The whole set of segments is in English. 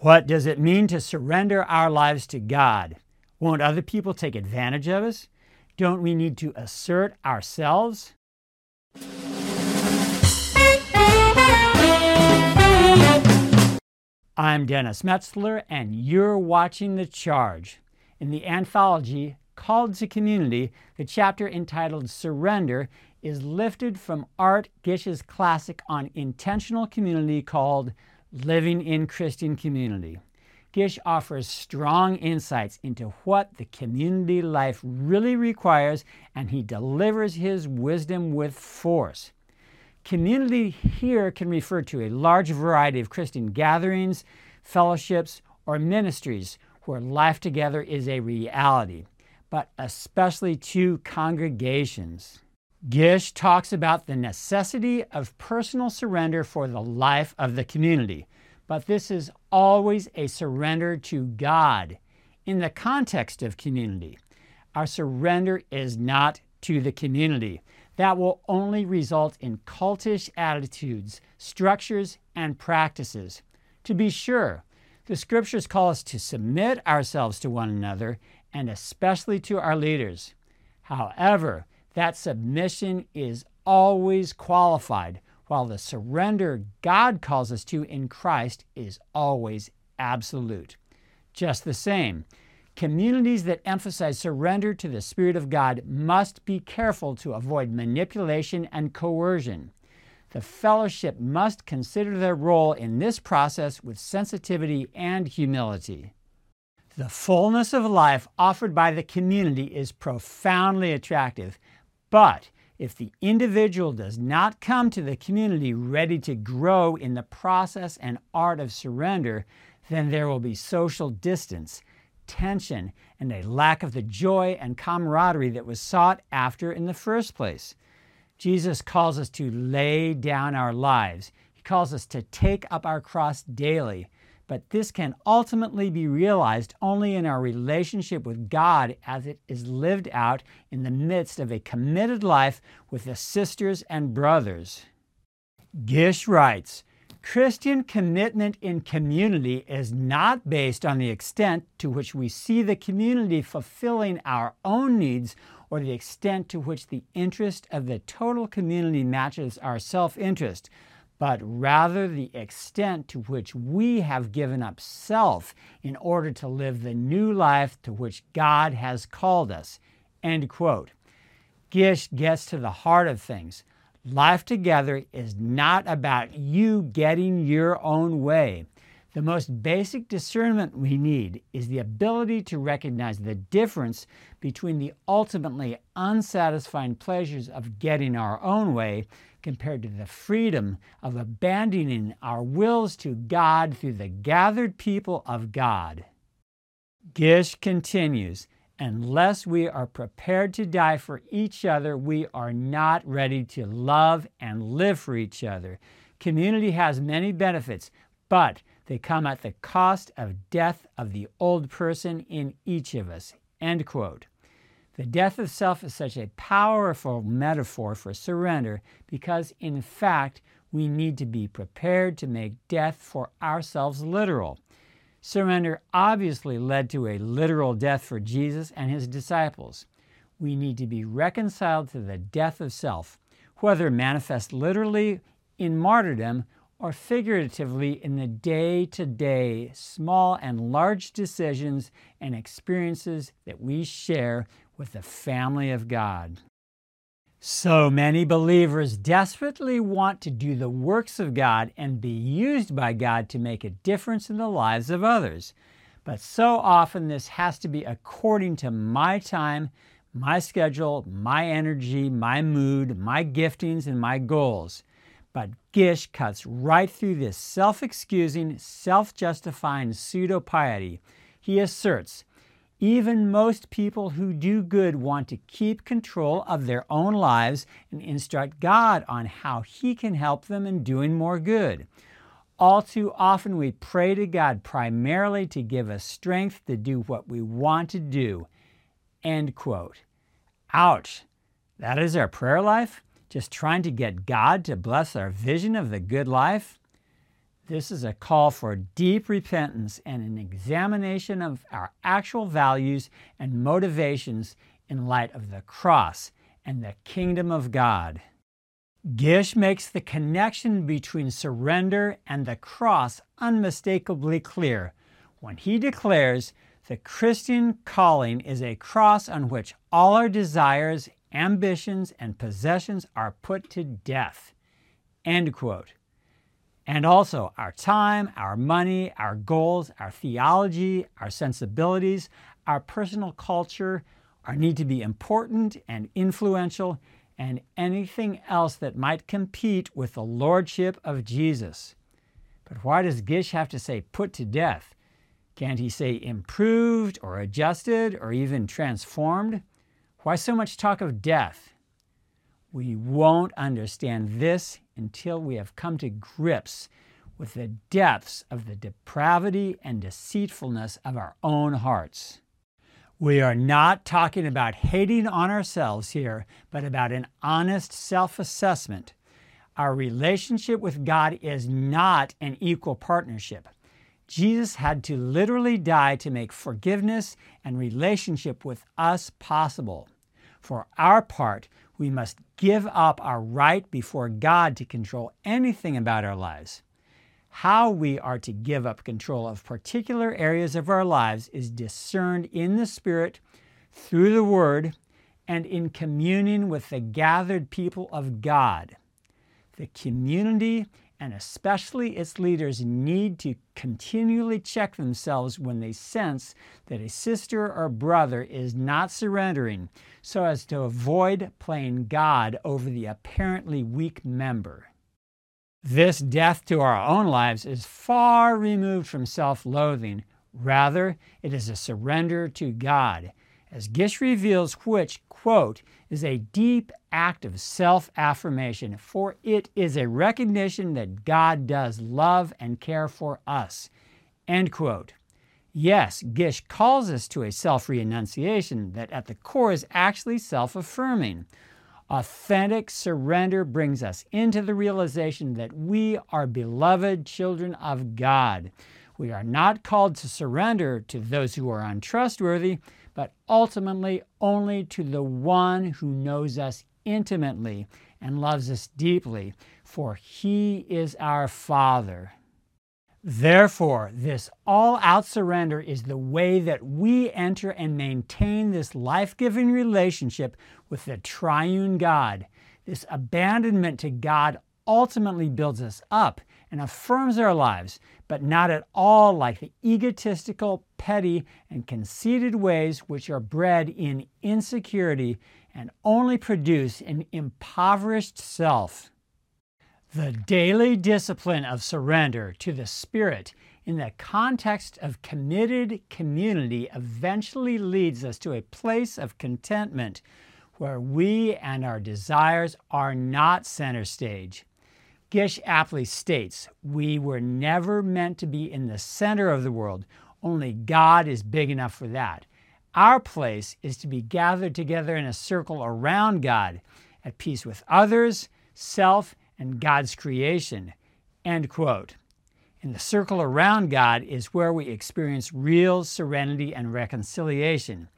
What does it mean to surrender our lives to God? Won't other people take advantage of us? Don't we need to assert ourselves? I'm Dennis Metzler, and you're watching The Charge. In the anthology Called to Community, the chapter entitled Surrender is lifted from Art Gish's classic on intentional community called Living in Christian Community. Gish offers strong insights into what the community life really requires, and he delivers his wisdom with force. Community here can refer to a large variety of Christian gatherings, fellowships, or ministries where life together is a reality, but especially to congregations. Gish talks about the necessity of personal surrender for the life of the community, but this is always a surrender to God in the context of community. Our surrender is not to the community. That will only result in cultish attitudes, structures, and practices. To be sure, the scriptures call us to submit ourselves to one another and especially to our leaders. However, that submission is always qualified, while the surrender God calls us to in Christ is always absolute. Just the same, communities that emphasize surrender to the Spirit of God must be careful to avoid manipulation and coercion. The fellowship must consider their role in this process with sensitivity and humility. The fullness of life offered by the community is profoundly attractive but if the individual does not come to the community ready to grow in the process and art of surrender, then there will be social distance, tension, and a lack of the joy and camaraderie that was sought after in the first place. Jesus calls us to lay down our lives. He calls us to take up our cross daily but this can ultimately be realized only in our relationship with God as it is lived out in the midst of a committed life with the sisters and brothers. Gish writes Christian commitment in community is not based on the extent to which we see the community fulfilling our own needs or the extent to which the interest of the total community matches our self interest but rather the extent to which we have given up self in order to live the new life to which God has called us. End quote. Gish gets to the heart of things. Life together is not about you getting your own way. The most basic discernment we need is the ability to recognize the difference between the ultimately unsatisfying pleasures of getting our own way compared to the freedom of abandoning our wills to God through the gathered people of God. Gish continues Unless we are prepared to die for each other, we are not ready to love and live for each other. Community has many benefits, but they come at the cost of death of the old person in each of us. End quote. The death of self is such a powerful metaphor for surrender because, in fact, we need to be prepared to make death for ourselves literal. Surrender obviously led to a literal death for Jesus and his disciples. We need to be reconciled to the death of self, whether manifest literally in martyrdom or figuratively in the day to day small and large decisions and experiences that we share with the family of God. So many believers desperately want to do the works of God and be used by God to make a difference in the lives of others. But so often this has to be according to my time, my schedule, my energy, my mood, my giftings, and my goals. But Gish cuts right through this self excusing, self justifying pseudo piety. He asserts even most people who do good want to keep control of their own lives and instruct God on how He can help them in doing more good. All too often, we pray to God primarily to give us strength to do what we want to do. End quote. Ouch. That is our prayer life? Just trying to get God to bless our vision of the good life? This is a call for deep repentance and an examination of our actual values and motivations in light of the cross and the kingdom of God. Gish makes the connection between surrender and the cross unmistakably clear when he declares the Christian calling is a cross on which all our desires, ambitions, and possessions are put to death. End quote. And also our time, our money, our goals, our theology, our sensibilities, our personal culture, our need to be important and influential, and anything else that might compete with the lordship of Jesus. But why does Gish have to say put to death? Can't he say improved or adjusted or even transformed? Why so much talk of death? We won't understand this until we have come to grips with the depths of the depravity and deceitfulness of our own hearts. We are not talking about hating on ourselves here, but about an honest self assessment. Our relationship with God is not an equal partnership. Jesus had to literally die to make forgiveness and relationship with us possible. For our part, we must give up our right before God to control anything about our lives. How we are to give up control of particular areas of our lives is discerned in the Spirit, through the Word, and in communion with the gathered people of God. The community and especially its leaders need to continually check themselves when they sense that a sister or brother is not surrendering so as to avoid playing God over the apparently weak member. This death to our own lives is far removed from self loathing. Rather, it is a surrender to God, as Gish reveals, which, quote, is a deep act of self affirmation, for it is a recognition that God does love and care for us. End quote. Yes, Gish calls us to a self renunciation that at the core is actually self affirming. Authentic surrender brings us into the realization that we are beloved children of God. We are not called to surrender to those who are untrustworthy, but ultimately only to the one who knows us intimately and loves us deeply, for he is our Father. Therefore, this all out surrender is the way that we enter and maintain this life giving relationship with the triune God. This abandonment to God ultimately builds us up and affirms our lives, but not at all like the egotistical, petty, and conceited ways which are bred in insecurity and only produce an impoverished self. The daily discipline of surrender to the Spirit in the context of committed community eventually leads us to a place of contentment where we and our desires are not center stage. Gish aptly states, We were never meant to be in the center of the world. Only God is big enough for that. Our place is to be gathered together in a circle around God, at peace with others, self, and God's creation. End quote. In the circle around God is where we experience real serenity and reconciliation.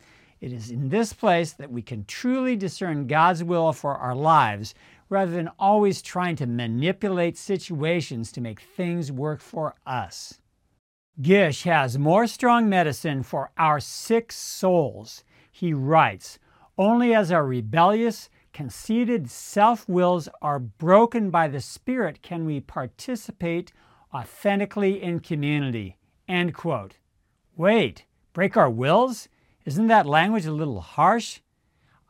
It is in this place that we can truly discern God's will for our lives rather than always trying to manipulate situations to make things work for us. Gish has more strong medicine for our sick souls. He writes, Only as our rebellious, conceited self wills are broken by the Spirit can we participate authentically in community. End quote. Wait, break our wills? Isn't that language a little harsh?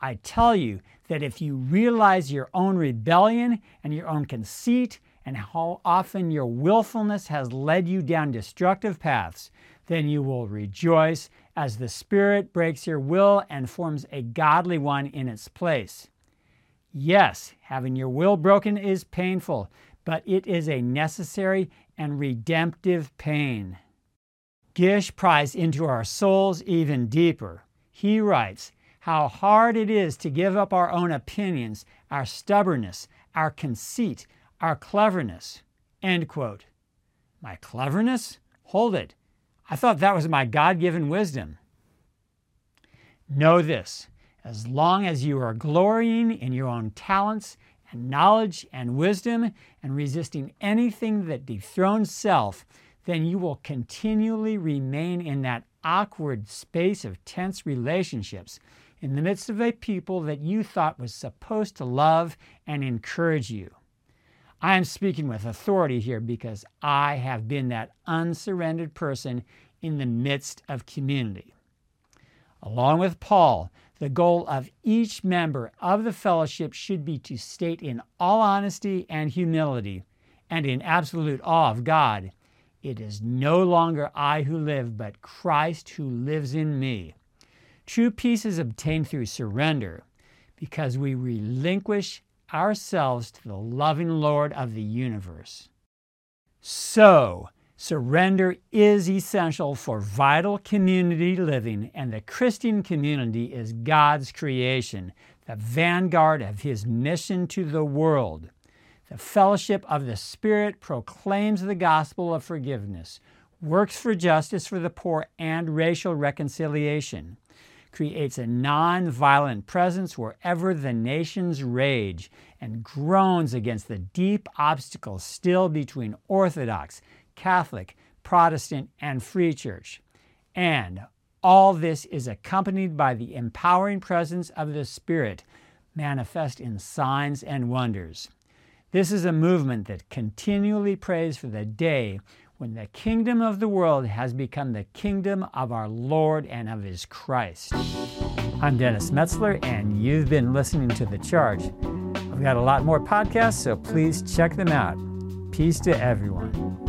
I tell you that if you realize your own rebellion and your own conceit and how often your willfulness has led you down destructive paths, then you will rejoice as the Spirit breaks your will and forms a godly one in its place. Yes, having your will broken is painful, but it is a necessary and redemptive pain. Gish pries into our souls even deeper. He writes, how hard it is to give up our own opinions, our stubbornness, our conceit, our cleverness. End quote. My cleverness? Hold it. I thought that was my God given wisdom. Know this as long as you are glorying in your own talents and knowledge and wisdom and resisting anything that dethrones self, then you will continually remain in that awkward space of tense relationships in the midst of a people that you thought was supposed to love and encourage you. I am speaking with authority here because I have been that unsurrendered person in the midst of community. Along with Paul, the goal of each member of the fellowship should be to state in all honesty and humility and in absolute awe of God, it is no longer I who live, but Christ who lives in me. True peace is obtained through surrender because we relinquish ourselves to the loving Lord of the universe. So, surrender is essential for vital community living, and the Christian community is God's creation, the vanguard of His mission to the world. The fellowship of the Spirit proclaims the gospel of forgiveness, works for justice for the poor and racial reconciliation creates a non-violent presence wherever the nations rage and groans against the deep obstacles still between Orthodox, Catholic, Protestant, and Free Church. And all this is accompanied by the empowering presence of the Spirit manifest in signs and wonders. This is a movement that continually prays for the day when the kingdom of the world has become the kingdom of our Lord and of his Christ. I'm Dennis Metzler, and you've been listening to The Charge. I've got a lot more podcasts, so please check them out. Peace to everyone.